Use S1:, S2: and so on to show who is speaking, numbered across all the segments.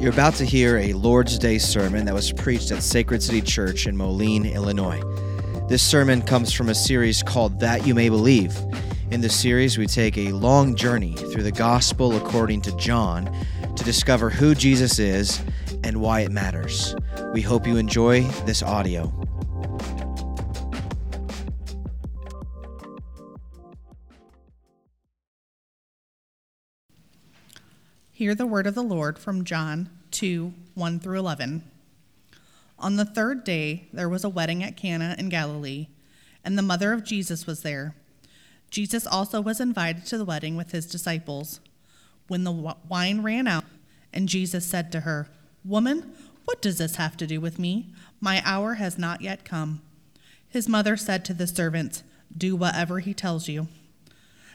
S1: You're about to hear a Lord's Day sermon that was preached at Sacred City Church in Moline, Illinois. This sermon comes from a series called That You May Believe. In the series, we take a long journey through the Gospel according to John to discover who Jesus is and why it matters. We hope you enjoy this audio.
S2: Hear the word of the Lord from John 2 1 through 11. On the third day, there was a wedding at Cana in Galilee, and the mother of Jesus was there. Jesus also was invited to the wedding with his disciples. When the wine ran out, and Jesus said to her, Woman, what does this have to do with me? My hour has not yet come. His mother said to the servants, Do whatever he tells you.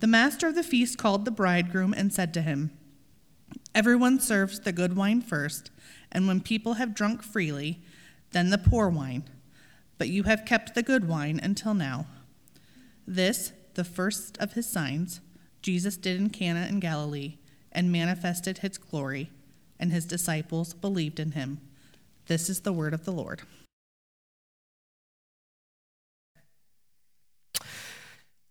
S2: the master of the feast called the bridegroom and said to him, Everyone serves the good wine first, and when people have drunk freely, then the poor wine. But you have kept the good wine until now. This, the first of his signs, Jesus did in Cana in Galilee, and manifested his glory, and his disciples believed in him. This is the word of the Lord.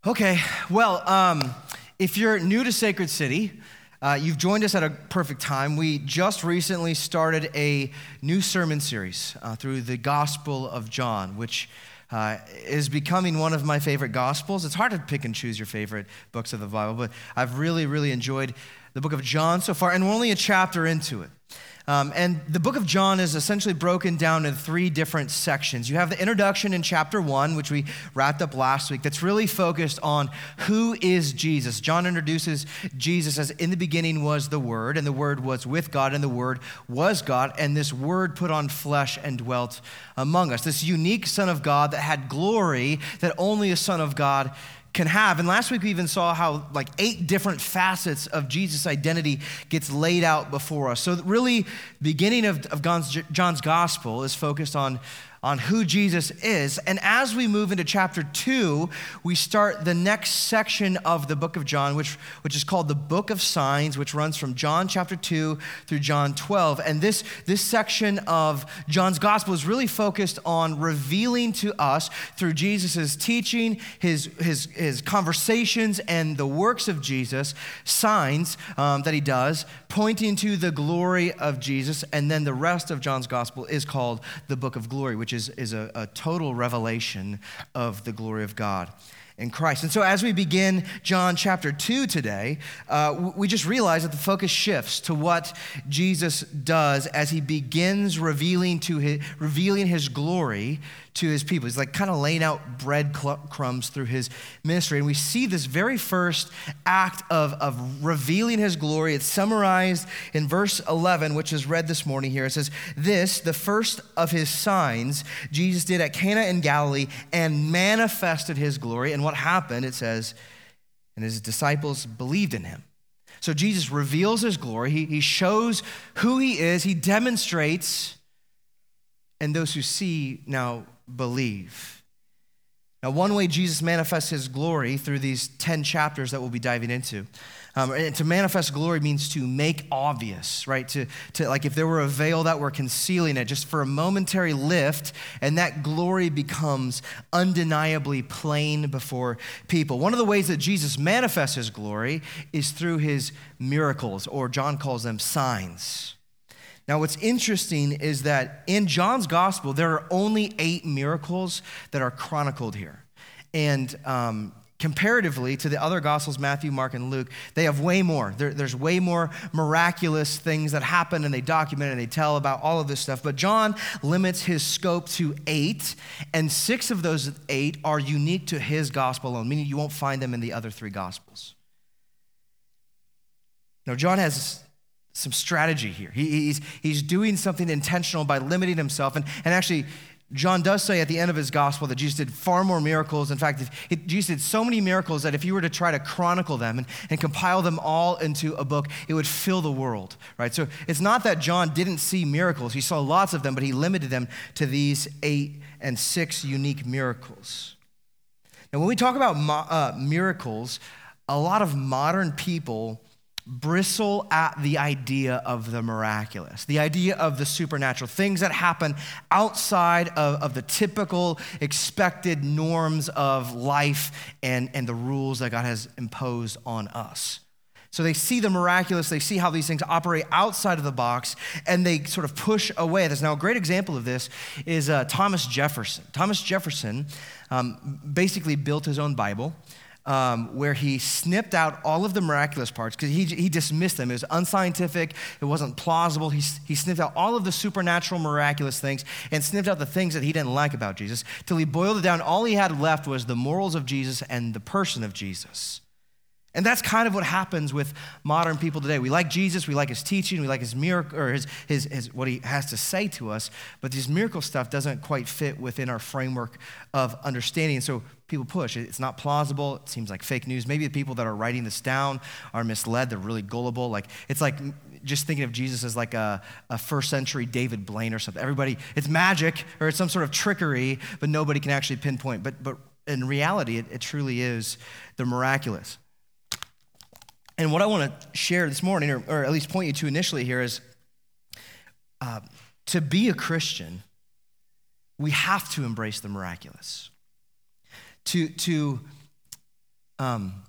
S3: Okay, well, um, if you're new to Sacred City, uh, you've joined us at a perfect time. We just recently started a new sermon series uh, through the Gospel of John, which uh, is becoming one of my favorite Gospels. It's hard to pick and choose your favorite books of the Bible, but I've really, really enjoyed the book of John so far, and we're only a chapter into it. Um, and the book of John is essentially broken down in three different sections. You have the introduction in chapter one, which we wrapped up last week, that's really focused on who is Jesus. John introduces Jesus as in the beginning was the Word, and the Word was with God, and the Word was God, and this Word put on flesh and dwelt among us. This unique Son of God that had glory that only a Son of God can have. And last week we even saw how like eight different facets of Jesus' identity gets laid out before us. So really, beginning of, of John's, John's gospel is focused on on who Jesus is. And as we move into chapter two, we start the next section of the book of John, which, which is called the Book of Signs, which runs from John chapter 2 through John 12. And this, this section of John's gospel is really focused on revealing to us through Jesus' teaching, his, his, his conversations, and the works of Jesus, signs um, that he does, pointing to the glory of Jesus. And then the rest of John's gospel is called the Book of Glory, which is, is a, a total revelation of the glory of God in Christ. And so, as we begin John chapter 2 today, uh, we just realize that the focus shifts to what Jesus does as he begins revealing, to his, revealing his glory to his people. He's like kind of laying out breadcrumbs through his ministry. And we see this very first act of, of revealing his glory. It's summarized in verse 11, which is read this morning here. It says, This, the first of his signs, Jesus did at Cana in Galilee and manifested his glory. And what happened? It says, and his disciples believed in him. So Jesus reveals his glory. He, he shows who he is. He demonstrates, and those who see now believe. Now, one way Jesus manifests his glory through these 10 chapters that we'll be diving into. Um, and to manifest glory means to make obvious, right? To, to, like, if there were a veil that were concealing it, just for a momentary lift, and that glory becomes undeniably plain before people. One of the ways that Jesus manifests his glory is through his miracles, or John calls them signs. Now, what's interesting is that in John's gospel, there are only eight miracles that are chronicled here. And um, comparatively to the other gospels, Matthew, Mark, and Luke, they have way more. There, there's way more miraculous things that happen, and they document and they tell about all of this stuff. But John limits his scope to eight, and six of those eight are unique to his gospel alone, meaning you won't find them in the other three gospels. Now, John has some strategy here. He, he's, he's doing something intentional by limiting himself. And, and actually, John does say at the end of his gospel that Jesus did far more miracles. In fact, Jesus did so many miracles that if you were to try to chronicle them and, and compile them all into a book, it would fill the world, right? So it's not that John didn't see miracles. He saw lots of them, but he limited them to these eight and six unique miracles. Now, when we talk about mo- uh, miracles, a lot of modern people bristle at the idea of the miraculous, the idea of the supernatural, things that happen outside of, of the typical expected norms of life and, and the rules that God has imposed on us. So they see the miraculous, they see how these things operate outside of the box, and they sort of push away. There's now a great example of this is uh, Thomas Jefferson. Thomas Jefferson um, basically built his own Bible um, where he snipped out all of the miraculous parts because he, he dismissed them. It was unscientific, it wasn't plausible. He, he sniffed out all of the supernatural, miraculous things and snipped out the things that he didn't like about Jesus till he boiled it down. All he had left was the morals of Jesus and the person of Jesus. And that's kind of what happens with modern people today. We like Jesus, we like his teaching, we like his miracle or his, his, his, what he has to say to us, but this miracle stuff doesn't quite fit within our framework of understanding. And so people push. It's not plausible. It seems like fake news. Maybe the people that are writing this down are misled. They're really gullible. Like it's like just thinking of Jesus as like a, a first century David Blaine or something. Everybody, it's magic or it's some sort of trickery, but nobody can actually pinpoint. But but in reality, it, it truly is the miraculous. And what I want to share this morning, or, or, at least point you to initially here, is uh, to be a Christian, we have to embrace the miraculous. To, to um,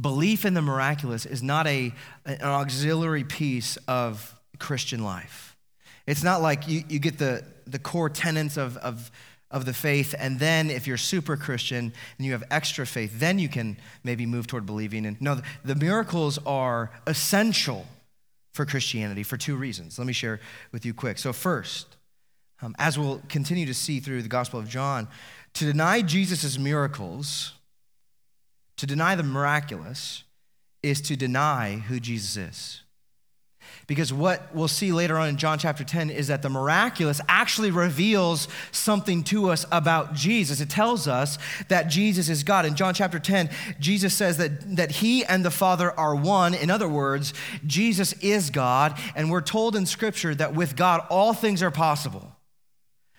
S3: belief in the miraculous is not a, an auxiliary piece of Christian life. It's not like you, you get the, the core tenets of, of of the faith, and then if you're super Christian and you have extra faith, then you can maybe move toward believing. And no, the miracles are essential for Christianity for two reasons. Let me share with you quick. So, first, um, as we'll continue to see through the Gospel of John, to deny Jesus' miracles, to deny the miraculous, is to deny who Jesus is. Because what we'll see later on in John chapter 10 is that the miraculous actually reveals something to us about Jesus. It tells us that Jesus is God. In John chapter 10, Jesus says that, that he and the Father are one. In other words, Jesus is God. And we're told in Scripture that with God, all things are possible.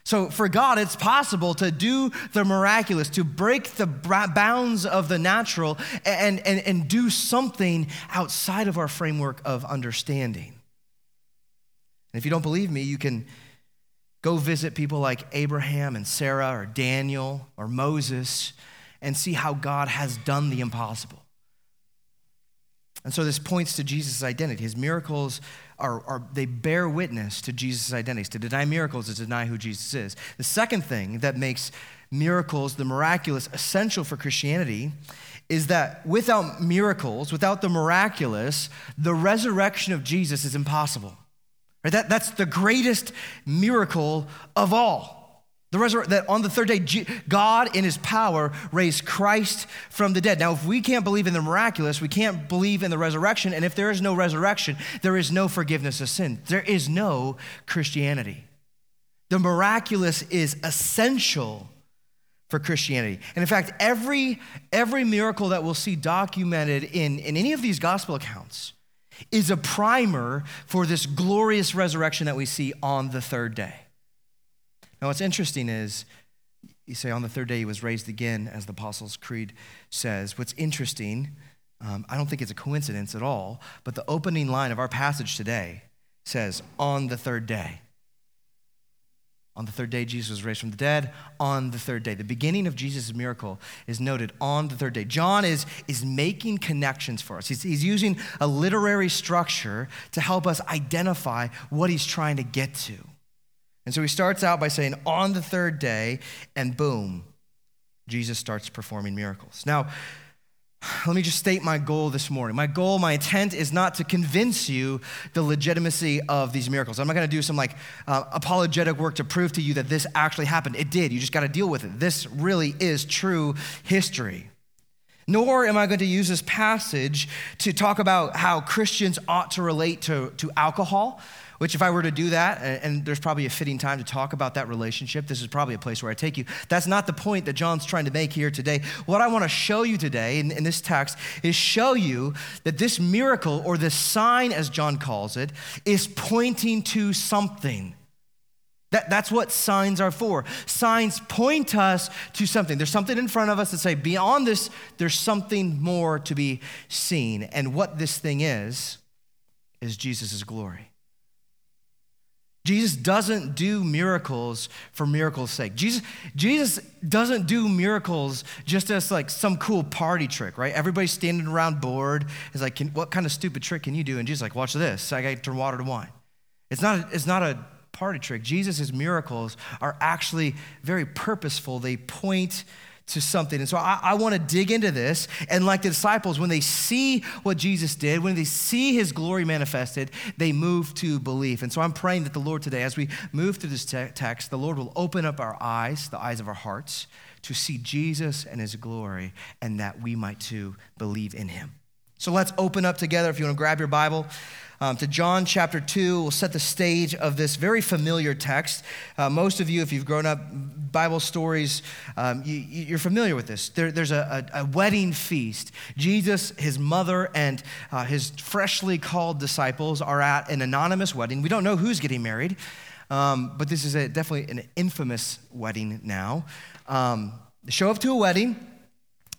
S3: So, for God, it's possible to do the miraculous, to break the bounds of the natural and, and, and do something outside of our framework of understanding. And if you don't believe me, you can go visit people like Abraham and Sarah or Daniel or Moses and see how God has done the impossible. And so this points to Jesus' identity. His miracles are, are, they bear witness to Jesus' identity. To deny miracles is to deny who Jesus is. The second thing that makes miracles, the miraculous, essential for Christianity is that without miracles, without the miraculous, the resurrection of Jesus is impossible. Right? That, that's the greatest miracle of all. The resur- that on the third day, God in his power raised Christ from the dead. Now, if we can't believe in the miraculous, we can't believe in the resurrection. And if there is no resurrection, there is no forgiveness of sin. There is no Christianity. The miraculous is essential for Christianity. And in fact, every, every miracle that we'll see documented in, in any of these gospel accounts is a primer for this glorious resurrection that we see on the third day. Now, what's interesting is you say on the third day he was raised again, as the Apostles' Creed says. What's interesting, um, I don't think it's a coincidence at all, but the opening line of our passage today says, on the third day. On the third day, Jesus was raised from the dead. On the third day. The beginning of Jesus' miracle is noted on the third day. John is, is making connections for us. He's, he's using a literary structure to help us identify what he's trying to get to. And so he starts out by saying, on the third day, and boom, Jesus starts performing miracles. Now, let me just state my goal this morning. My goal, my intent is not to convince you the legitimacy of these miracles. I'm not going to do some like uh, apologetic work to prove to you that this actually happened. It did. You just got to deal with it. This really is true history. Nor am I going to use this passage to talk about how Christians ought to relate to, to alcohol, which, if I were to do that, and there's probably a fitting time to talk about that relationship, this is probably a place where I take you. That's not the point that John's trying to make here today. What I want to show you today in, in this text is show you that this miracle, or this sign, as John calls it, is pointing to something. That, that's what signs are for. Signs point us to something. There's something in front of us that say, beyond this, there's something more to be seen. And what this thing is, is Jesus' glory. Jesus doesn't do miracles for miracles' sake. Jesus, Jesus doesn't do miracles just as like some cool party trick, right? Everybody's standing around bored. It's like, can, what kind of stupid trick can you do? And Jesus like, watch this. I got to turn water to wine. It's not, it's not a party trick. Jesus' miracles are actually very purposeful. They point to something. And so I, I want to dig into this. And like the disciples, when they see what Jesus did, when they see his glory manifested, they move to belief. And so I'm praying that the Lord today, as we move through this te- text, the Lord will open up our eyes, the eyes of our hearts, to see Jesus and his glory, and that we might too believe in him. So let's open up together. If you want to grab your Bible, um, to John chapter 2. We'll set the stage of this very familiar text. Uh, most of you, if you've grown up Bible stories, um, you, are familiar with this. There, there's a, a, a, wedding feast. Jesus, his mother, and uh, his freshly called disciples are at an anonymous wedding. We don't know who's getting married, um, but this is a, definitely an infamous wedding now. Um, they show up to a wedding.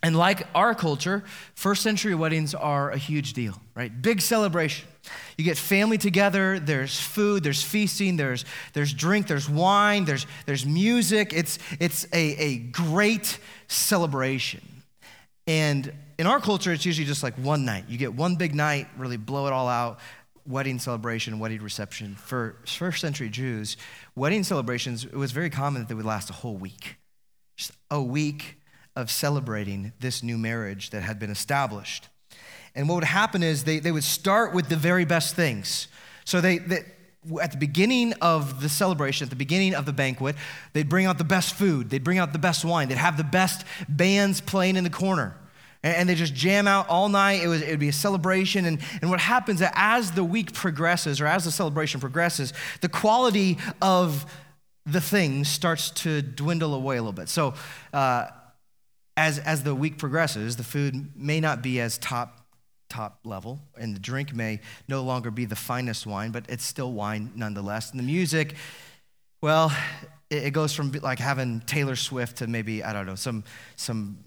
S3: And like our culture, first century weddings are a huge deal, right? Big celebration. You get family together, there's food, there's feasting, there's, there's drink, there's wine, there's, there's music. It's, it's a, a great celebration. And in our culture, it's usually just like one night. You get one big night, really blow it all out, wedding celebration, wedding reception. For first century Jews, wedding celebrations, it was very common that they would last a whole week. Just a week of celebrating this new marriage that had been established. And what would happen is they, they would start with the very best things. So they, they at the beginning of the celebration, at the beginning of the banquet, they'd bring out the best food, they'd bring out the best wine, they'd have the best bands playing in the corner. And, they just jam out all night. It, was, it would be a celebration. And, and what happens is as the week progresses or as the celebration progresses, the quality of the things starts to dwindle away a little bit. So, uh, as, as the week progresses, the food may not be as top top level, and the drink may no longer be the finest wine, but it's still wine nonetheless. And the music, well, it, it goes from like having Taylor Swift to maybe I don't know some some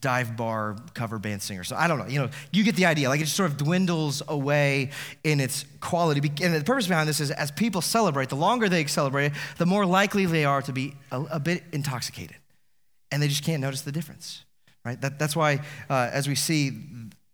S3: dive bar cover band singer. So I don't know. You know, you get the idea. Like it just sort of dwindles away in its quality. And the purpose behind this is as people celebrate, the longer they celebrate, the more likely they are to be a, a bit intoxicated and they just can't notice the difference, right? That, that's why, uh, as we see,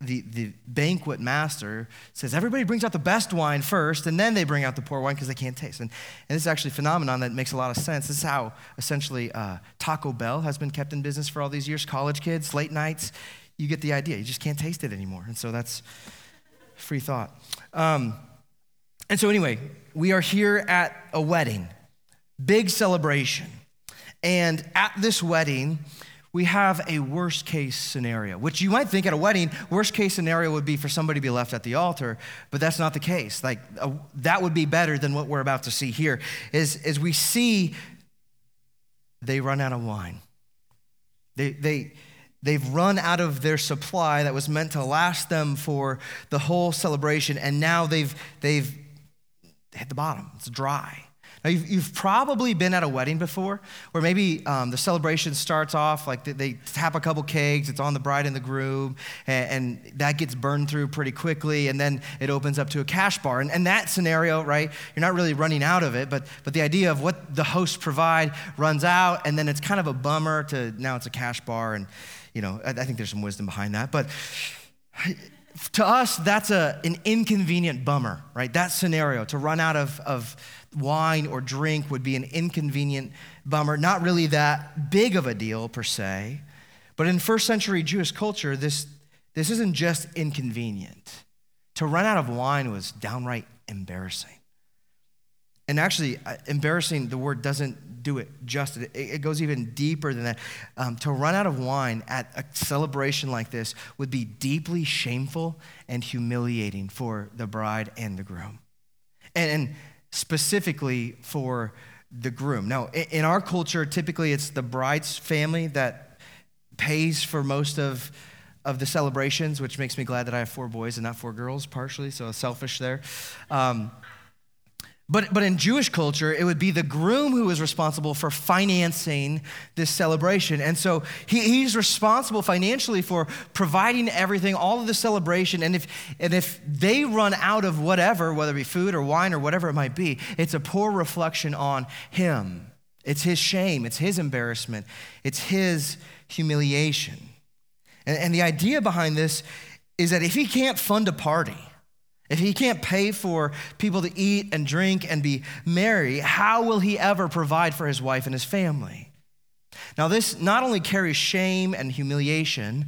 S3: the, the banquet master says everybody brings out the best wine first, and then they bring out the poor wine because they can't taste. And, and this is actually a phenomenon that makes a lot of sense. This is how essentially uh, Taco Bell has been kept in business for all these years. College kids, late nights, you get the idea. You just can't taste it anymore. And so that's free thought. Um, and so, anyway, we are here at a wedding, big celebration. And at this wedding, we have a worst case scenario, which you might think at a wedding, worst case scenario would be for somebody to be left at the altar, but that's not the case. Like uh, that would be better than what we're about to see here. Is as we see they run out of wine. They they they've run out of their supply that was meant to last them for the whole celebration, and now they've they've hit the bottom. It's dry. Now, you've, you've probably been at a wedding before where maybe um, the celebration starts off like they, they, tap a couple cakes, it's on the bride and the groom, and, and, that gets burned through pretty quickly, and then it opens up to a cash bar. And, and that scenario, right, you're not really running out of it, but, but the idea of what the hosts provide runs out, and then it's kind of a bummer to now it's a cash bar, and, you know, I, I think there's some wisdom behind that. But to us, that's a, an inconvenient bummer, right? That scenario, to run out of, of wine or drink would be an inconvenient bummer. Not really that big of a deal, per se. But in first century Jewish culture, this, this isn't just inconvenient. To run out of wine was downright embarrassing. and actually, uh, embarrassing, the word doesn't do it justice. It, it goes even deeper than that. Um, to run out of wine at a celebration like this would be deeply shameful and humiliating for the bride and the groom. And, and specifically for the groom. Now, in, our culture, typically it's the bride's family that pays for most of of the celebrations, which makes me glad that I have four boys and not four girls, partially, so selfish there. Um, but, but in Jewish culture, it would be the groom who is responsible for financing this celebration. And so he, he's responsible financially for providing everything, all of the celebration. And if, and if they run out of whatever, whether it be food or wine or whatever it might be, it's a poor reflection on him. It's his shame, it's his embarrassment, it's his humiliation. And, and the idea behind this is that if he can't fund a party, if he can't pay for people to eat and drink and be merry, how will he ever provide for his wife and his family? Now, this not only carries shame and humiliation,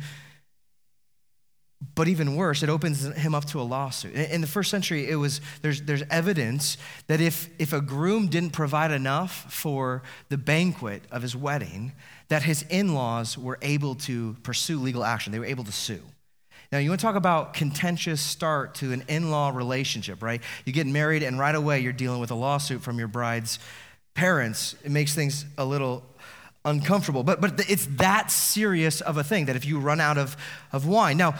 S3: but even worse, it opens him up to a lawsuit. In the first century, it was there's, there's evidence that if, if a groom didn't provide enough for the banquet of his wedding, that his in-laws were able to pursue legal action. They were able to sue. Now, you want to talk about contentious start to an in law relationship, right? You get married, and right away you're dealing with a lawsuit from your bride's parents. It makes things a little uncomfortable. But, but it's that serious of a thing that if you run out of, of wine. Now,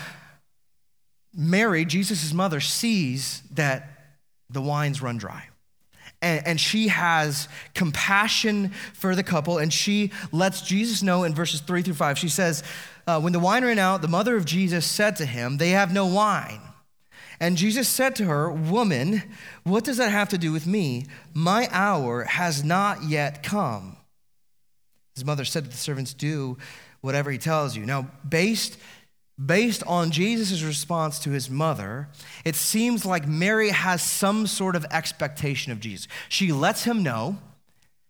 S3: Mary, Jesus' mother, sees that the wine's run dry. And, and, she has compassion for the couple, and she lets Jesus know in verses three through five. She says, uh, When the wine ran out, the mother of Jesus said to him, They have no wine. And Jesus said to her, Woman, what does that have to do with me? My hour has not yet come. His mother said to the servants, Do whatever he tells you. Now, based Based on Jesus' response to his mother, it seems like Mary has some sort of expectation of Jesus. She lets him know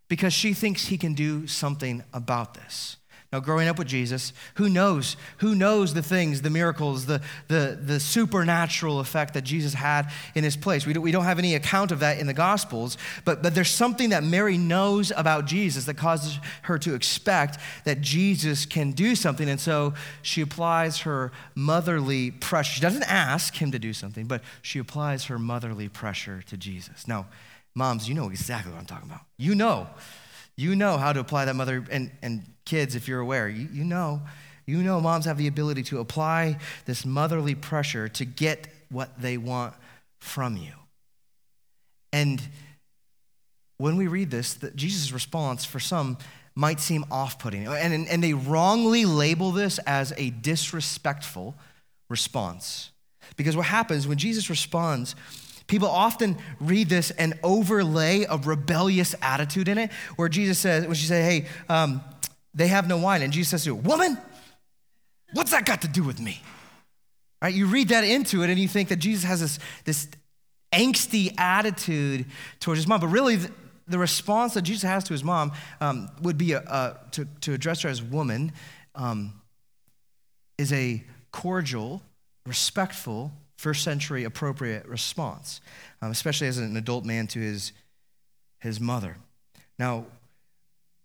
S3: because she thinks he can do something about this. Now, growing up with Jesus, who knows? Who knows the things, the miracles, the, the, the supernatural effect that Jesus had in his place? We don't, we don't have any account of that in the Gospels, but, but there's something that Mary knows about Jesus that causes her to expect that Jesus can do something. And so she applies her motherly pressure. She doesn't ask him to do something, but she applies her motherly pressure to Jesus. Now, moms, you know exactly what I'm talking about. You know. You know how to apply that mother and, and kids, if you're aware, you, you know, you know moms have the ability to apply this motherly pressure to get what they want from you. And when we read this, the, Jesus' response for some might seem off putting. And, and they wrongly label this as a disrespectful response. Because what happens when Jesus responds, people often read this and overlay a rebellious attitude in it, where Jesus says, when she says, hey, um, they have no wine. And Jesus says to her, Woman, what's that got to do with me? Right? You read that into it and you think that Jesus has this, this angsty attitude towards his mom. But really, the, the response that Jesus has to his mom um, would be a, a, to, to address her as woman um, is a cordial, respectful, first century appropriate response, um, especially as an adult man to his, his mother. Now,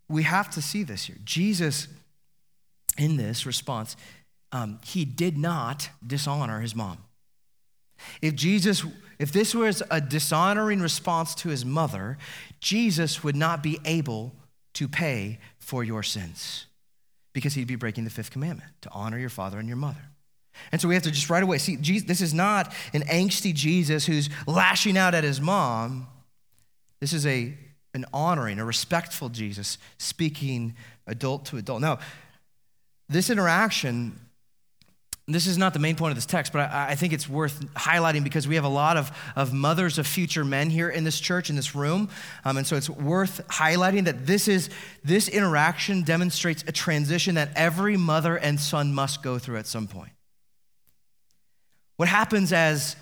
S3: we have to see this here. Jesus, in this response, um, he did not dishonor his mom. If Jesus, if this was a dishonoring response to his mother, Jesus would not be able to pay for your sins because he'd be breaking the fifth commandment to honor your father and your mother. And so we have to just right away see Jesus, this is not an angsty Jesus who's lashing out at his mom. This is a an honoring, a respectful Jesus speaking adult to adult. Now, this interaction, this is not the main point of this text, but I, I, think it's worth highlighting because we have a lot of, of mothers of future men here in this church, in this room. Um, and so it's worth highlighting that this is this interaction demonstrates a transition that every mother and son must go through at some point. What happens as,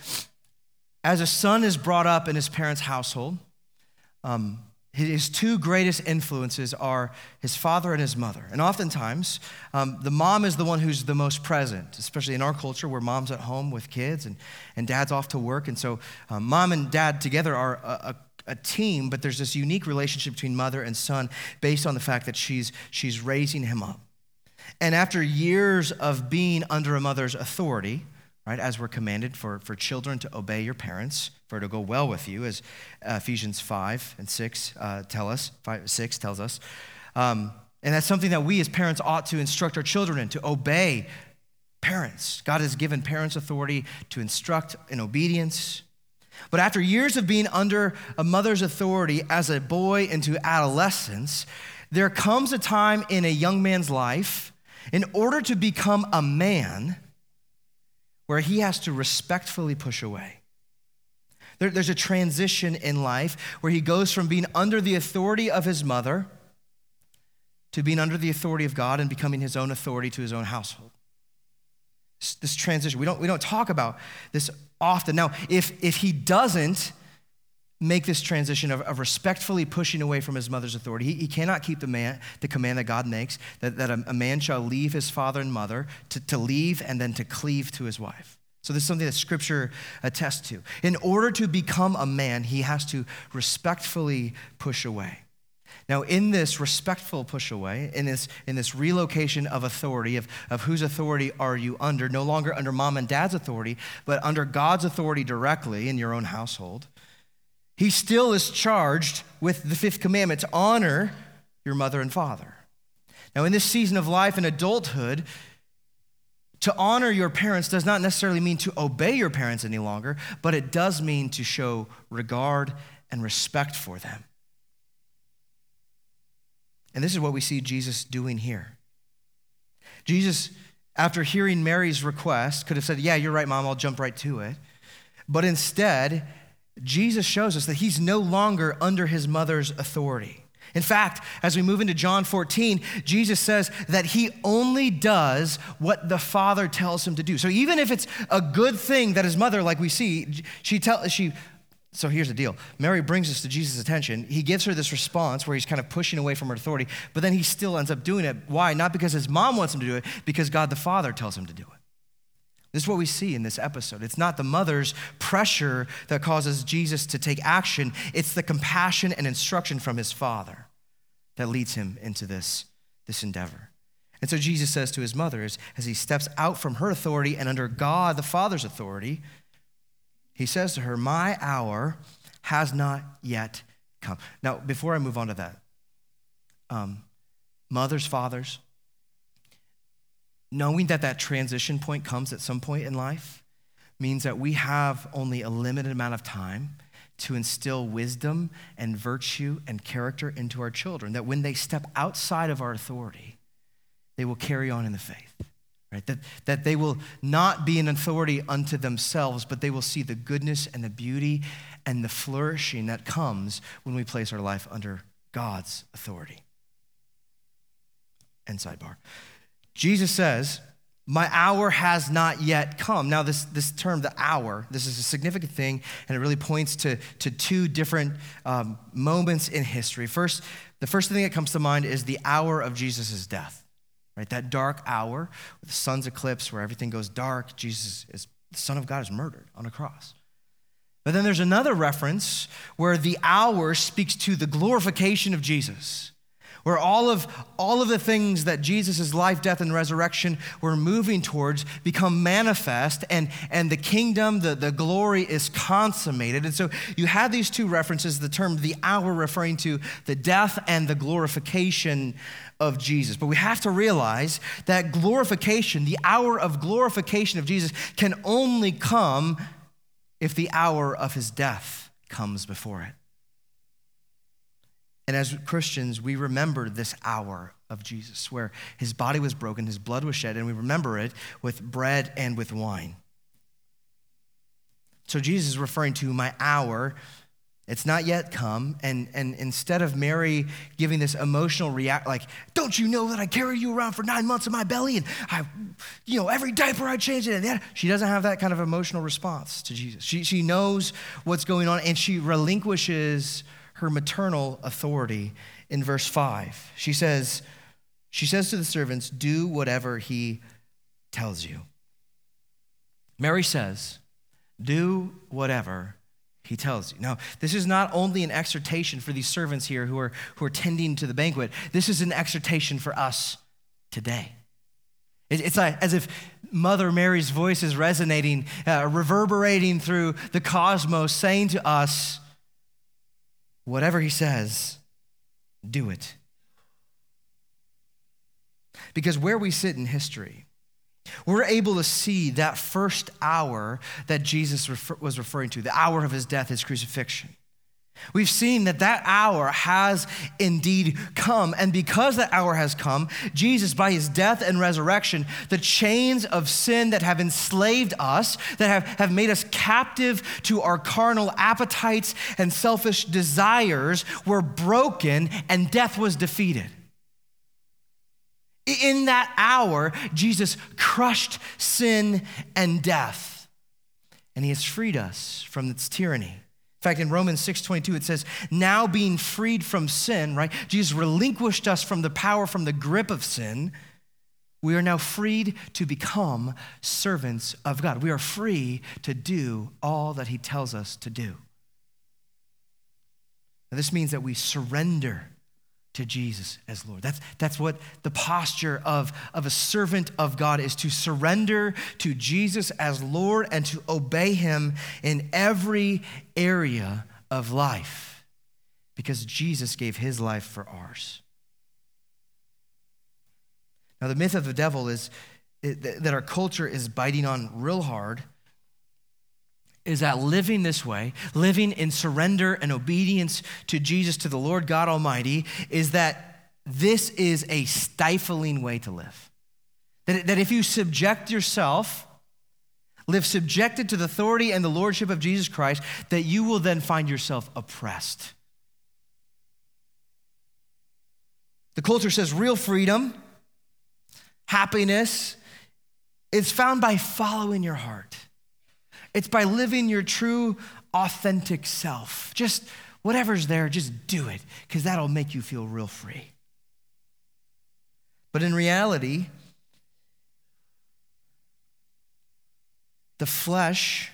S3: as a son is brought up in his parents' household, um, his two greatest influences are his father and his mother. And oftentimes, um, the mom is the one who's the most present, especially in our culture where mom's at home with kids and, and dad's off to work. And so, um, mom and dad together are a, a, a team, but there's this unique relationship between mother and son based on the fact that she's, she's raising him up. And after years of being under a mother's authority, right, as we're commanded for, for children to obey your parents, for it to go well with you, as Ephesians 5 and 6 uh, tell us, 5, 6 tells us. Um, and that's something that we as parents ought to instruct our children in, to obey parents. God has given parents authority to instruct in obedience. But after years of being under a mother's authority as a boy into adolescence, there comes a time in a young man's life in order to become a man where he has to respectfully push away. There, there's a transition in life where he goes from being under the authority of his mother to being under the authority of God and becoming his own authority to his own household. This transition, we don't, we don't talk about this often. Now, if, if he doesn't make this transition of, of respectfully pushing away from his mother's authority, he, he cannot keep the, man, the command that God makes that, that a, a man shall leave his father and mother, to, to leave and then to cleave to his wife. So, this is something that scripture attests to. In order to become a man, he has to respectfully push away. Now, in this respectful push away, in this, in this relocation of authority, of, of whose authority are you under, no longer under mom and dad's authority, but under God's authority directly in your own household, he still is charged with the fifth commandment to honor your mother and father. Now, in this season of life and adulthood, to honor your parents does not necessarily mean to obey your parents any longer, but it does mean to show regard and respect for them. And this is what we see Jesus doing here. Jesus, after hearing Mary's request, could have said, Yeah, you're right, mom, I'll jump right to it. But instead, Jesus shows us that he's no longer under his mother's authority. In fact, as we move into John 14, Jesus says that he only does what the Father tells him to do. So even if it's a good thing that his mother, like we see, she tell, she so here's the deal Mary brings this to Jesus' attention. He gives her this response where he's kind of pushing away from her authority, but then he still ends up doing it. Why? Not because his mom wants him to do it, because God the Father tells him to do it. This is what we see in this episode. It's not the mother's pressure that causes Jesus to take action, it's the compassion and instruction from his Father that leads him into this, this endeavor. And so Jesus says to his mother, as, as he steps out from her authority and under God the Father's authority, he says to her, My hour has not yet come. Now, before I move on to that, um, mothers, fathers, knowing that that transition point comes at some point in life means that we have only a limited amount of time to instill wisdom and virtue and character into our children, that when they step outside of our authority, they will carry on in the faith right? That, that they will not be an authority unto themselves, but they will see the goodness and the beauty and the flourishing that comes when we place our life under God's authority. And sidebar. Jesus says, My hour has not yet come. Now, this, this term, the hour, this is a significant thing, and it really points to, to two different um, moments in history. First, the first thing that comes to mind is the hour of Jesus' death right? That dark hour, the sun's eclipse, where everything goes dark, Jesus is the Son of God is murdered on a cross. But then there's another reference where the hour speaks to the glorification of Jesus where all of, all of the things that Jesus' life, death, and resurrection were moving towards become manifest, and, and the kingdom, the, the glory is consummated. And so you have these two references the term the hour referring to the death and the glorification of Jesus. But we have to realize that glorification, the hour of glorification of Jesus, can only come if the hour of his death comes before it. And as Christians, we remember this hour of Jesus where his body was broken, his blood was shed, and we remember it with bread and with wine. So Jesus is referring to my hour. It's not yet come. And, and instead of Mary giving this emotional react, like, don't you know that I carried you around for nine months in my belly and I, you know, every diaper I changed it. And she doesn't have that kind of emotional response to Jesus. She, she knows what's going on and she relinquishes her maternal authority in verse 5. She says, she says to the servants, Do whatever he tells you. Mary says, Do whatever he tells you. Now, this is not only an exhortation for these servants here who are, who are tending to the banquet, this is an exhortation for us today. It's like as if Mother Mary's voice is resonating, uh, reverberating through the cosmos, saying to us, whatever he says, do it. Because where we sit in history, we're able to see that first hour that Jesus was referring to, the hour of his death, his crucifixion. We've seen that that hour has indeed come. And because that hour has come, Jesus, by his death and resurrection, the chains of sin that have enslaved us, that have, have made us captive to our carnal appetites and selfish desires, were broken and death was defeated. In that hour, Jesus crushed sin and death, and he has freed us from its tyranny. In fact, in Romans 6:22 it says, "Now being freed from sin, right? Jesus relinquished us from the power from the grip of sin. We are now freed to become servants of God. We are free to do all that he tells us to do." Now, this means that we surrender to Jesus as Lord. That's, that's what the posture of, of a servant of God is to surrender to Jesus as Lord and to obey him in every area of life because Jesus gave his life for ours. Now, the myth of the devil is that our culture is biting on real hard is that living this way, living in surrender and obedience to Jesus, to the Lord God Almighty, is that this is a stifling way to live. That, that if you subject yourself, live subjected to the authority and the lordship of Jesus Christ, that you will then find yourself oppressed. The culture says real freedom, happiness, is found by following your heart. It's by living your true, authentic self. Just whatever's there, just do it, because that'll make you feel real free. But in reality, the flesh,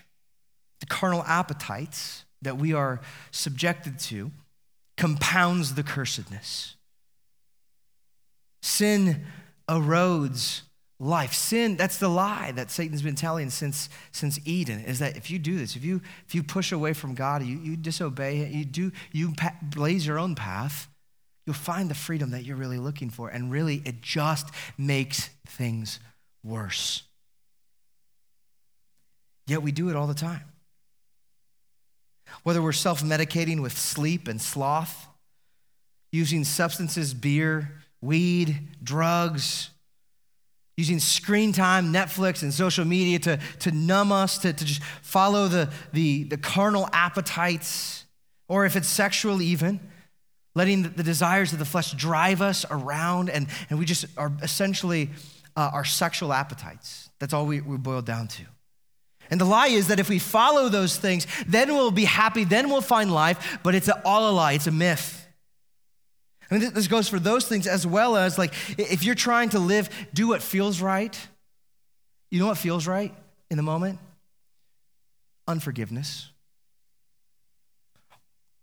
S3: the carnal appetites that we are subjected to, compounds the cursedness. Sin erodes life. Sin, that's the lie that Satan's been telling since, since Eden, is that if you do this, if you, if you push away from God, you, you disobey, you, do, you blaze your own path, you'll find the freedom that you're really looking for. And really, it just makes things worse. Yet we do it all the time. Whether we're self medicating with sleep and sloth, using substances, beer, weed, drugs, using screen time, Netflix, and social media to, to numb us, to, to just follow the, the, the carnal appetites, or if it's sexual, even, letting the, the desires of the flesh drive us around, and, and we just are essentially uh, our sexual appetites. That's all we, we boil down to. And the lie is that if we follow those things, then we'll be happy, then we'll find life, but it's all a lie, it's a myth. I mean, this goes for those things as well as like if you're trying to live, do what feels right. You know what feels right in the moment? Unforgiveness,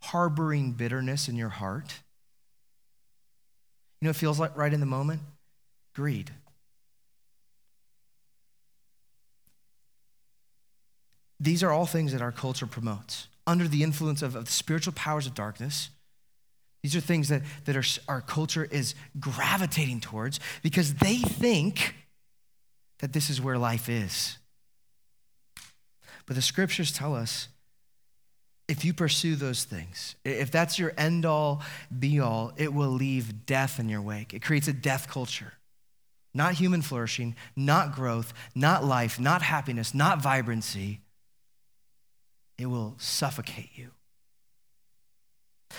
S3: harboring bitterness in your heart. You know what feels like right in the moment? Greed. These are all things that our culture promotes under the influence of, of the spiritual powers of darkness these are things that, that our, our culture is gravitating towards because they think that this is where life is. But the scriptures tell us if you pursue those things, if that's your end all, be all, it will leave death in your wake. It creates a death culture. Not human flourishing, not growth, not life, not happiness, not vibrancy. It will suffocate you.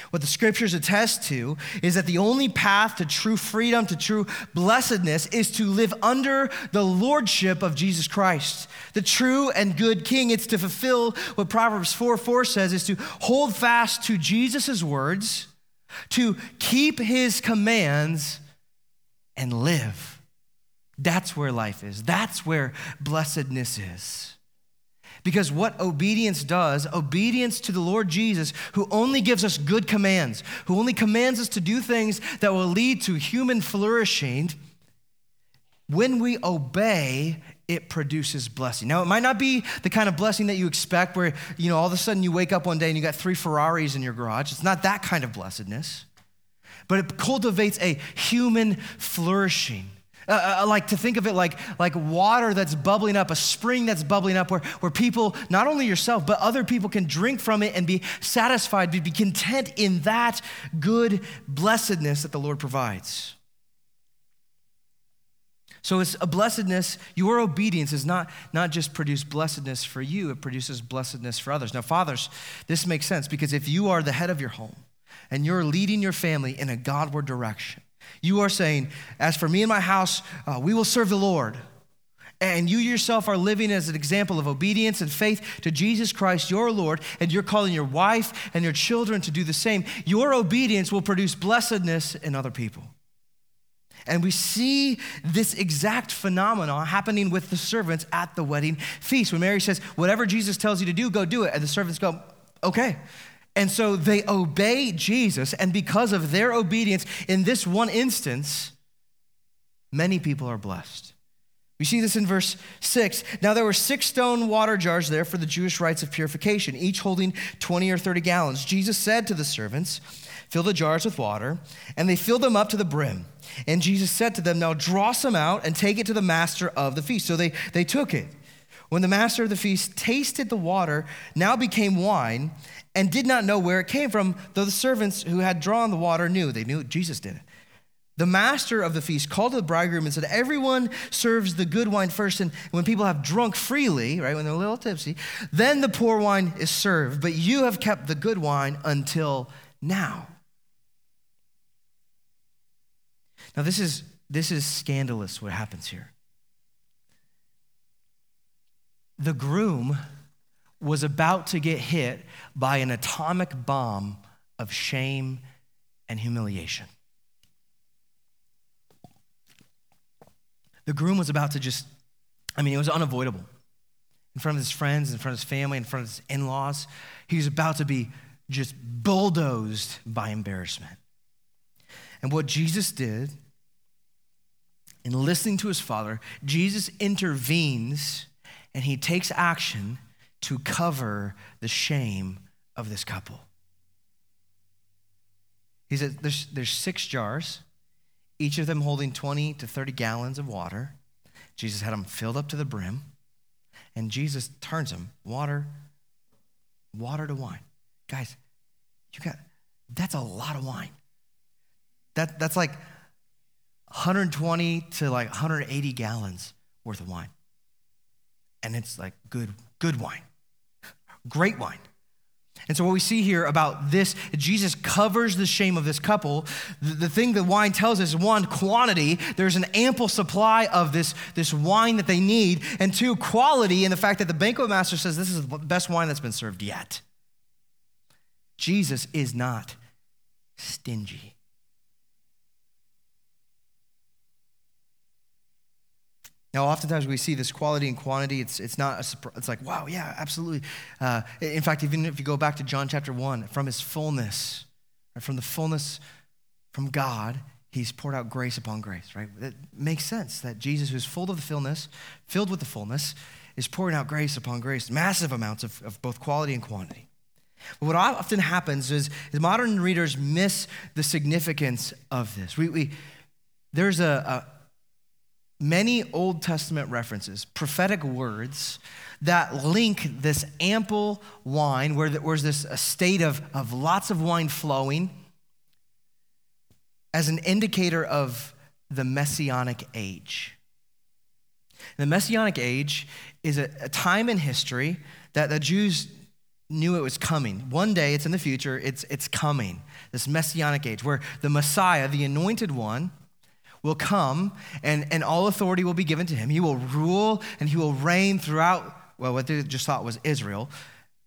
S3: What the scriptures attest to is that the only path to true freedom, to true blessedness, is to live under the lordship of Jesus Christ, the true and good King. It's to fulfill what Proverbs 4 4 says is to hold fast to Jesus' words, to keep his commands, and live. That's where life is. That's where blessedness is. Because what obedience does, obedience to the Lord Jesus, who only gives us good commands, who only commands us to do things that will lead to human flourishing, when we obey, it produces blessing. Now, it might not be the kind of blessing that you expect where, you know, all of a sudden you wake up one day and you got three Ferraris in your garage. It's not that kind of blessedness, but it cultivates a human flourishing. Uh, uh, like to think of it like, like water that's bubbling up, a spring that's bubbling up, where, where people, not only yourself, but other people can drink from it and be satisfied, be, be content in that good blessedness that the Lord provides. So it's a blessedness. Your obedience is not, not just produce blessedness for you, it produces blessedness for others. Now, fathers, this makes sense because if you are the head of your home and you're leading your family in a Godward direction, you are saying, As for me and my house, uh, we will serve the Lord. And you yourself are living as an example of obedience and faith to Jesus Christ, your Lord, and you're calling your wife and your children to do the same. Your obedience will produce blessedness in other people. And we see this exact phenomenon happening with the servants at the wedding feast. When Mary says, Whatever Jesus tells you to do, go do it. And the servants go, Okay. And so they obey Jesus, and because of their obedience in this one instance, many people are blessed. We see this in verse 6. Now there were six stone water jars there for the Jewish rites of purification, each holding 20 or 30 gallons. Jesus said to the servants, Fill the jars with water, and they filled them up to the brim. And Jesus said to them, Now draw some out and take it to the master of the feast. So they, they took it. When the master of the feast tasted the water, now became wine, and did not know where it came from, though the servants who had drawn the water knew. They knew Jesus did it. The master of the feast called to the bridegroom and said, Everyone serves the good wine first, and when people have drunk freely, right, when they're a little tipsy, then the poor wine is served. But you have kept the good wine until now. Now, this is, this is scandalous what happens here. The groom was about to get hit by an atomic bomb of shame and humiliation. The groom was about to just, I mean, it was unavoidable. In front of his friends, in front of his family, in front of his in laws, he was about to be just bulldozed by embarrassment. And what Jesus did in listening to his father, Jesus intervenes and he takes action to cover the shame of this couple. He says there's, there's six jars, each of them holding 20 to 30 gallons of water. Jesus had them filled up to the brim, and Jesus turns them water, water to wine. Guys, you got that's a lot of wine. That, that's like 120 to like 180 gallons worth of wine. And it's like good, good wine great wine. And so, what we see here about this, Jesus covers the shame of this couple. The, the, thing that wine tells us one, quantity, there's an ample supply of this, this wine that they need, and two, quality, in the fact that the banquet master says this is the best wine that's been served yet. Jesus is not stingy. Now, oftentimes we see this quality and quantity. It's, it's not a surprise. It's like, wow, yeah, absolutely. Uh, in fact, even if you go back to John chapter 1, from his fullness, from the fullness from God, he's poured out grace upon grace, right? It makes sense that Jesus, who's full of the fullness, filled with the fullness, is pouring out grace upon grace, massive amounts of, of both quality and quantity. But what often happens is, is modern readers miss the significance of this. We, we, there's a, many Old Testament references, prophetic words that link this ample wine, where there's this a state of, of lots of wine flowing, as an indicator of the messianic age. The messianic age is a, a time in history that the Jews knew it was coming. One day, it's in the future, it's, it's coming. This messianic age, where the Messiah, the anointed one, will come and, and all authority will be given to him. He will rule and he will reign throughout, well, what they just thought was Israel.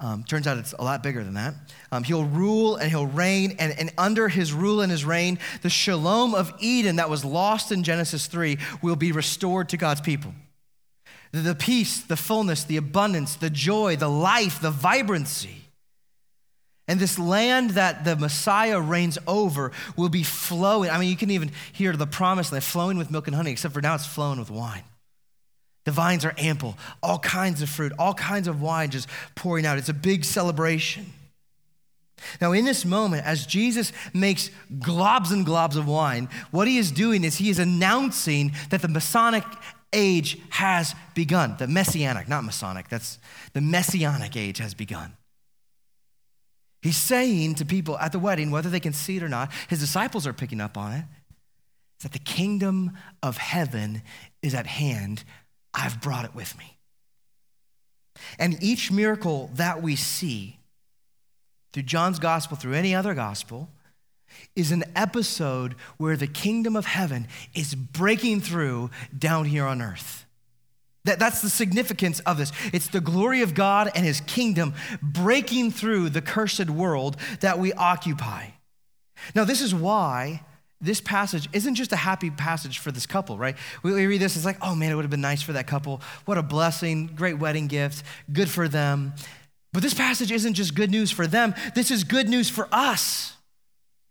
S3: Um, turns out it's a lot bigger than that. Um, he'll rule and he'll reign, and, and under his rule and his reign, the shalom of Eden that was lost in Genesis 3 will be restored to God's people. the peace, the fullness, the abundance, the joy, the life, the vibrancy. And this land that the Messiah reigns over will be flowing. I mean, you can even hear the promise land flowing with milk and honey, except for now it's flowing with wine. The vines are ample, all kinds of fruit, all kinds of wine just pouring out. It's a big celebration. Now, in this moment, as Jesus makes globs and globs of wine, what he is doing is he is announcing that the Masonic age has begun. The Messianic, not Masonic, that's the Messianic age has begun. He's saying to people at the wedding, whether they can see it or not, his disciples are picking up on it, is that the kingdom of heaven is at hand. I've brought it with me. And each miracle that we see through John's gospel, through any other gospel, is an episode where the kingdom of heaven is breaking through down here on earth. That, that's the significance of this. It's the glory of God and his kingdom breaking through the cursed world that we occupy. Now, this is why this passage isn't just a happy passage for this couple, right? We, we read this, it's like, oh man, it would have been nice for that couple. What a blessing, great wedding gift, good for them. But this passage isn't just good news for them, this is good news for us.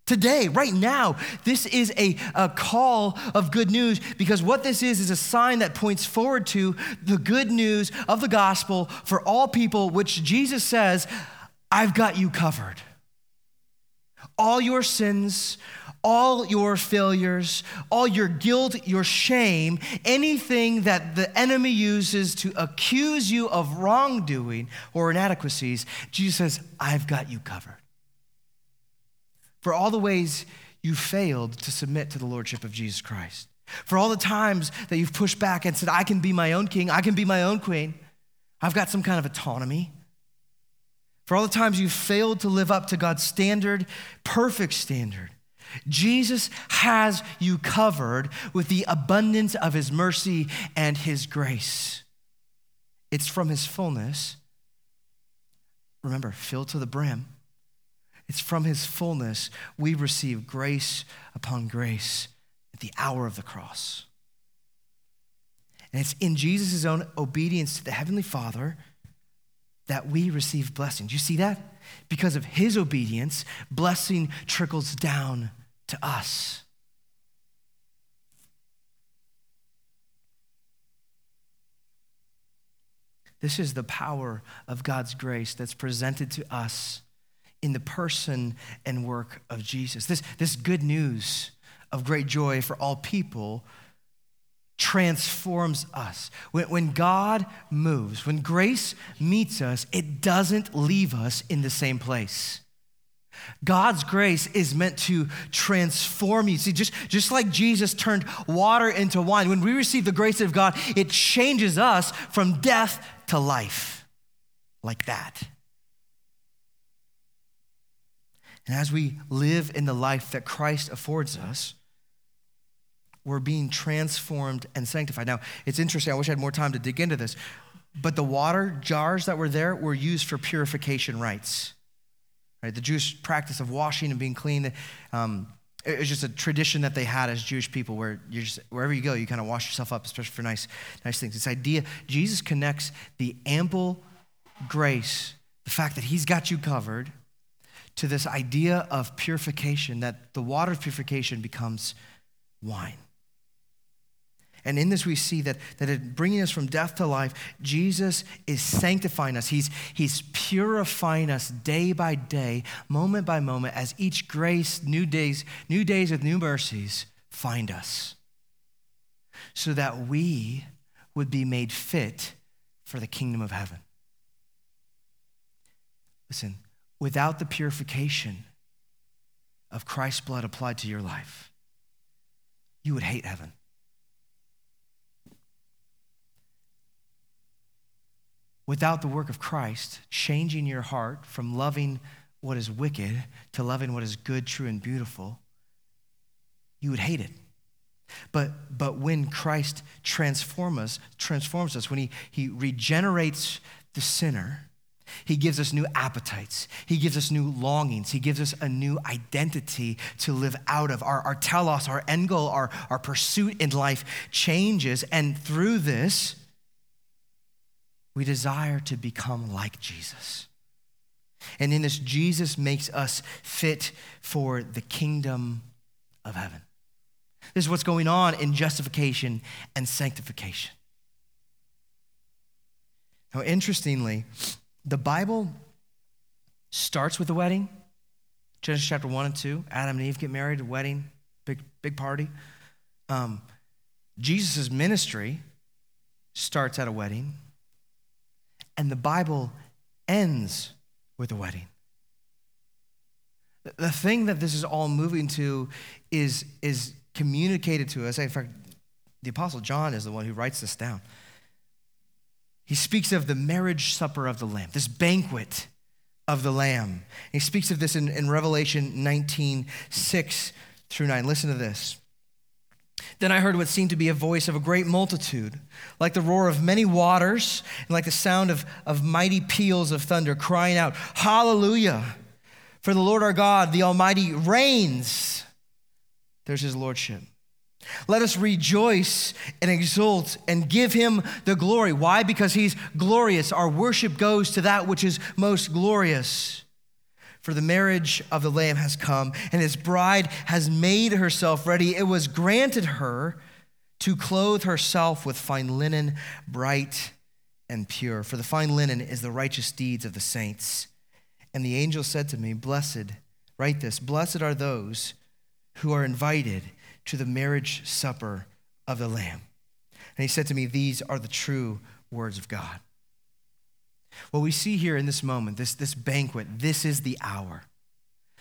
S3: Today, right now, this is a, a call of good news because what this is is a sign that points forward to the good news of the gospel for all people, which Jesus says, I've got you covered. All your sins, all your failures, all your guilt, your shame, anything that the enemy uses to accuse you of wrongdoing or inadequacies, Jesus says, I've got you covered. For all the ways you failed to submit to the Lordship of Jesus Christ, for all the times that you've pushed back and said, I can be my own king, I can be my own queen, I've got some kind of autonomy. For all the times you failed to live up to God's standard, perfect standard, Jesus has you covered with the abundance of his mercy and his grace. It's from his fullness. Remember, filled to the brim. It's from his fullness we receive grace upon grace at the hour of the cross. And it's in Jesus' own obedience to the Heavenly Father that we receive blessing. Do you see that? Because of his obedience, blessing trickles down to us. This is the power of God's grace that's presented to us in the person and work of Jesus. This, this good news of great joy for all people transforms us. When, when God moves, when grace meets us, it doesn't leave us in the same place. God's grace is meant to transform you. See, just, just like Jesus turned water into wine, when we receive the grace of God, it changes us from death to life. Like that. And as we live in the life that Christ affords us, we're being transformed and sanctified. Now, it's interesting. I wish I had more time to dig into this. But the water jars that were there were used for purification rites. Right? The Jewish practice of washing and being clean, um, it was just a tradition that they had as Jewish people where you just, wherever you go, you kind of wash yourself up, especially for nice, nice things. This idea, Jesus connects the ample grace, the fact that he's got you covered, to this idea of purification, that the water of purification becomes wine. And in this, we see that, that it, bringing us from death to life, Jesus is sanctifying us. He's, he's purifying us day by day, moment by moment, as each grace, new days, new days with new mercies find us, so that we would be made fit for the kingdom of heaven. Listen, without the purification of Christ's blood applied to your life, you would hate heaven. without the work of Christ changing your heart from loving what is wicked to loving what is good, true, and beautiful, you would hate it. But, but when Christ transform us, transforms us, when he, he regenerates the sinner, he gives us new appetites. He gives us new longings. He gives us a new identity to live out of. Our, our telos, our end goal, our, our pursuit in life changes. And through this, We desire to become like Jesus. And in this, Jesus makes us fit for the kingdom of heaven. This is what's going on in justification and sanctification. Now, interestingly, the Bible starts with the wedding. Genesis chapter 1 and 2. Adam and Eve get married, a wedding, big, big party. Um, Jesus' ministry starts at a wedding, and the Bible ends with a wedding. The thing that this is all moving to is, is communicated to us. In fact, the Apostle John is the one who writes this down. He speaks of the marriage supper of the Lamb, this banquet of the Lamb. He speaks of this in, in Revelation 19 6 through 9. Listen to this. Then I heard what seemed to be a voice of a great multitude, like the roar of many waters, and like the sound of, of mighty peals of thunder, crying out, Hallelujah! For the Lord our God, the Almighty, reigns. There's his lordship. Let us rejoice and exult and give him the glory. Why? Because he's glorious. Our worship goes to that which is most glorious. For the marriage of the Lamb has come, and his bride has made herself ready. It was granted her to clothe herself with fine linen, bright and pure. For the fine linen is the righteous deeds of the saints. And the angel said to me, Blessed, write this, blessed are those who are invited to the marriage supper of the Lamb. And he said to me, These are the true words of God. What we see here in this moment, this, this banquet, this is the hour.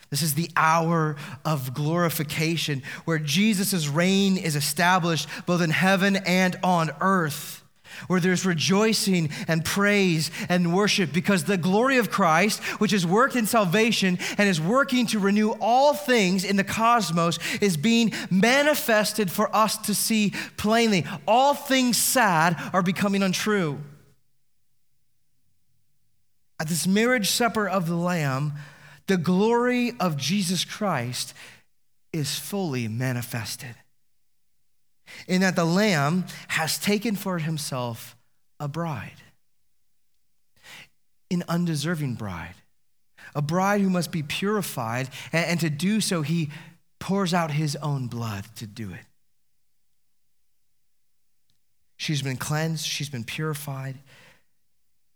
S3: This is the hour of glorification where Jesus' reign is established both in heaven and on earth where there's rejoicing and praise and worship because the glory of Christ, which has worked in salvation and is working to renew all things in the cosmos, is being manifested for us to see plainly. All things sad are becoming untrue. At this marriage supper of the Lamb, the glory of Jesus Christ is fully manifested in that the Lamb has taken for himself a bride, an undeserving bride, a bride who must be purified, and, to do so, he pours out his own blood to do it. She's been cleansed, she's been purified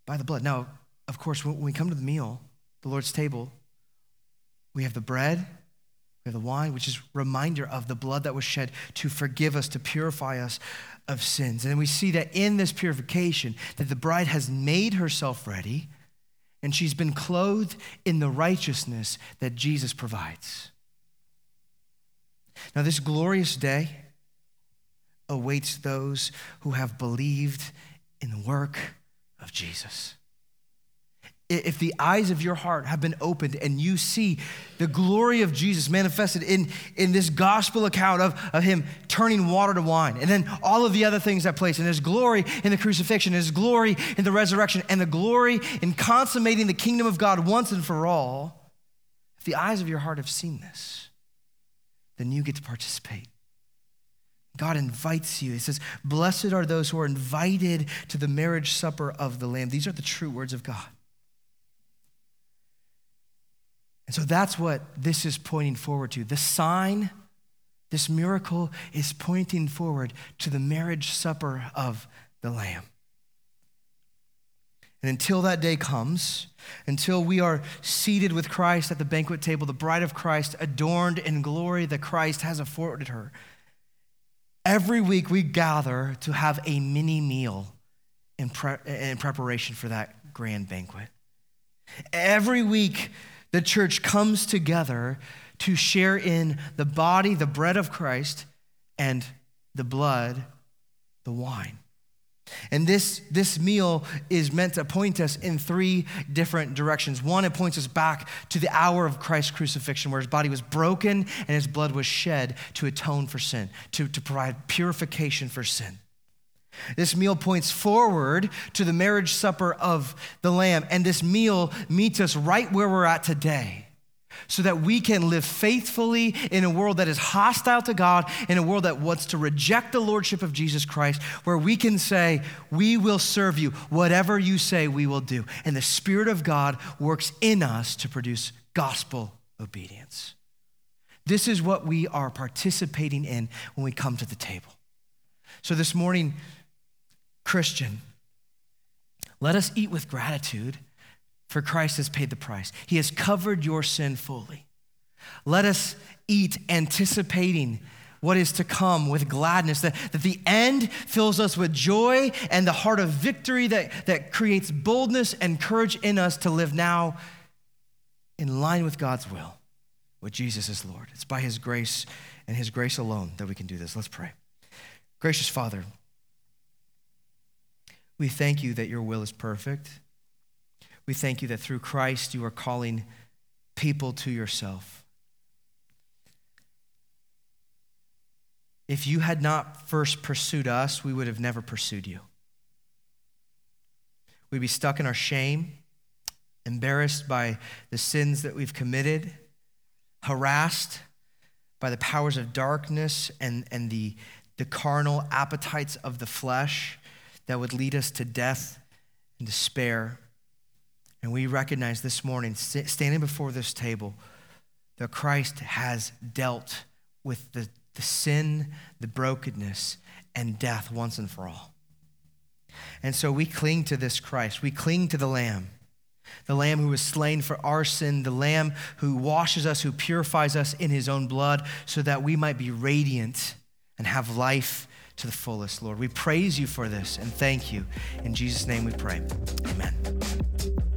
S3: by the blood. Now, of course, when we come to the meal, the Lord's table, we have the bread we have the wine, which is reminder of the blood that was shed to forgive us, to purify us of sins. And we see that in this purification, that the bride has made herself ready and she's been clothed in the righteousness that Jesus provides. Now, this glorious day awaits those who have believed in the work of Jesus if the eyes of your heart have been opened and you see the glory of Jesus manifested in, in this gospel account of, of him turning water to wine, and then all of the other things that place, and his glory in the crucifixion, his glory in the resurrection, and the glory in consummating the kingdom of God once and for all, if the eyes of your heart have seen this, then you get to participate. God invites you. He says, Blessed are those who are invited to the marriage supper of the Lamb. These are the true words of God. And so that's what this is pointing forward to. The sign, this miracle, is pointing forward to the marriage supper of the Lamb. And until that day comes, until we are seated with Christ at the banquet table, the bride of Christ, adorned in glory that Christ has afforded her, every week we gather to have a mini meal in, pre- in preparation for that grand banquet. Every week the church comes together to share in the body, the bread of Christ, and the blood, the wine. And this, this meal is meant to point us in three different directions. One, it points us back to the hour of Christ's crucifixion, where his body was broken and his blood was shed to atone for sin, to, to provide purification for sin. This meal points forward to the marriage supper of the Lamb, and this meal meets us right where we're at today. so that we can live faithfully in a world that is hostile to God, in a world that wants to reject the lordship of Jesus Christ, where we can say, We will serve you. Whatever you say, we will do. And the Spirit of God works in us to produce gospel obedience. This is what we are participating in when we come to the table. So this morning, Christian, let us eat with gratitude for Christ has paid the price. He has covered your sin fully. Let us eat anticipating what is to come with gladness, that, that the end fills us with joy and the heart of victory that, that creates boldness and courage in us to live now in line with God's will, with Jesus as Lord. It's by His grace and His grace alone that we can do this. Let's pray. Gracious Father, we thank you that your will is perfect. We thank you that through Christ you are calling people to yourself. If you had not first pursued us, we would have never pursued you. We'd be stuck in our shame, embarrassed by the sins that we've committed, harassed by the powers of darkness and, and the, the carnal appetites of the flesh that would lead us to death and despair. And we recognize this morning, standing before this table, that Christ has dealt with the, the sin, the brokenness, and death once and for all. And so we cling to this Christ. We cling to the Lamb, the Lamb who was slain for our sin, the Lamb who washes us, who purifies us in his own blood, so that we might be radiant and have life to the fullest, Lord. We praise you for this and thank you. In Jesus' name we pray. Amen.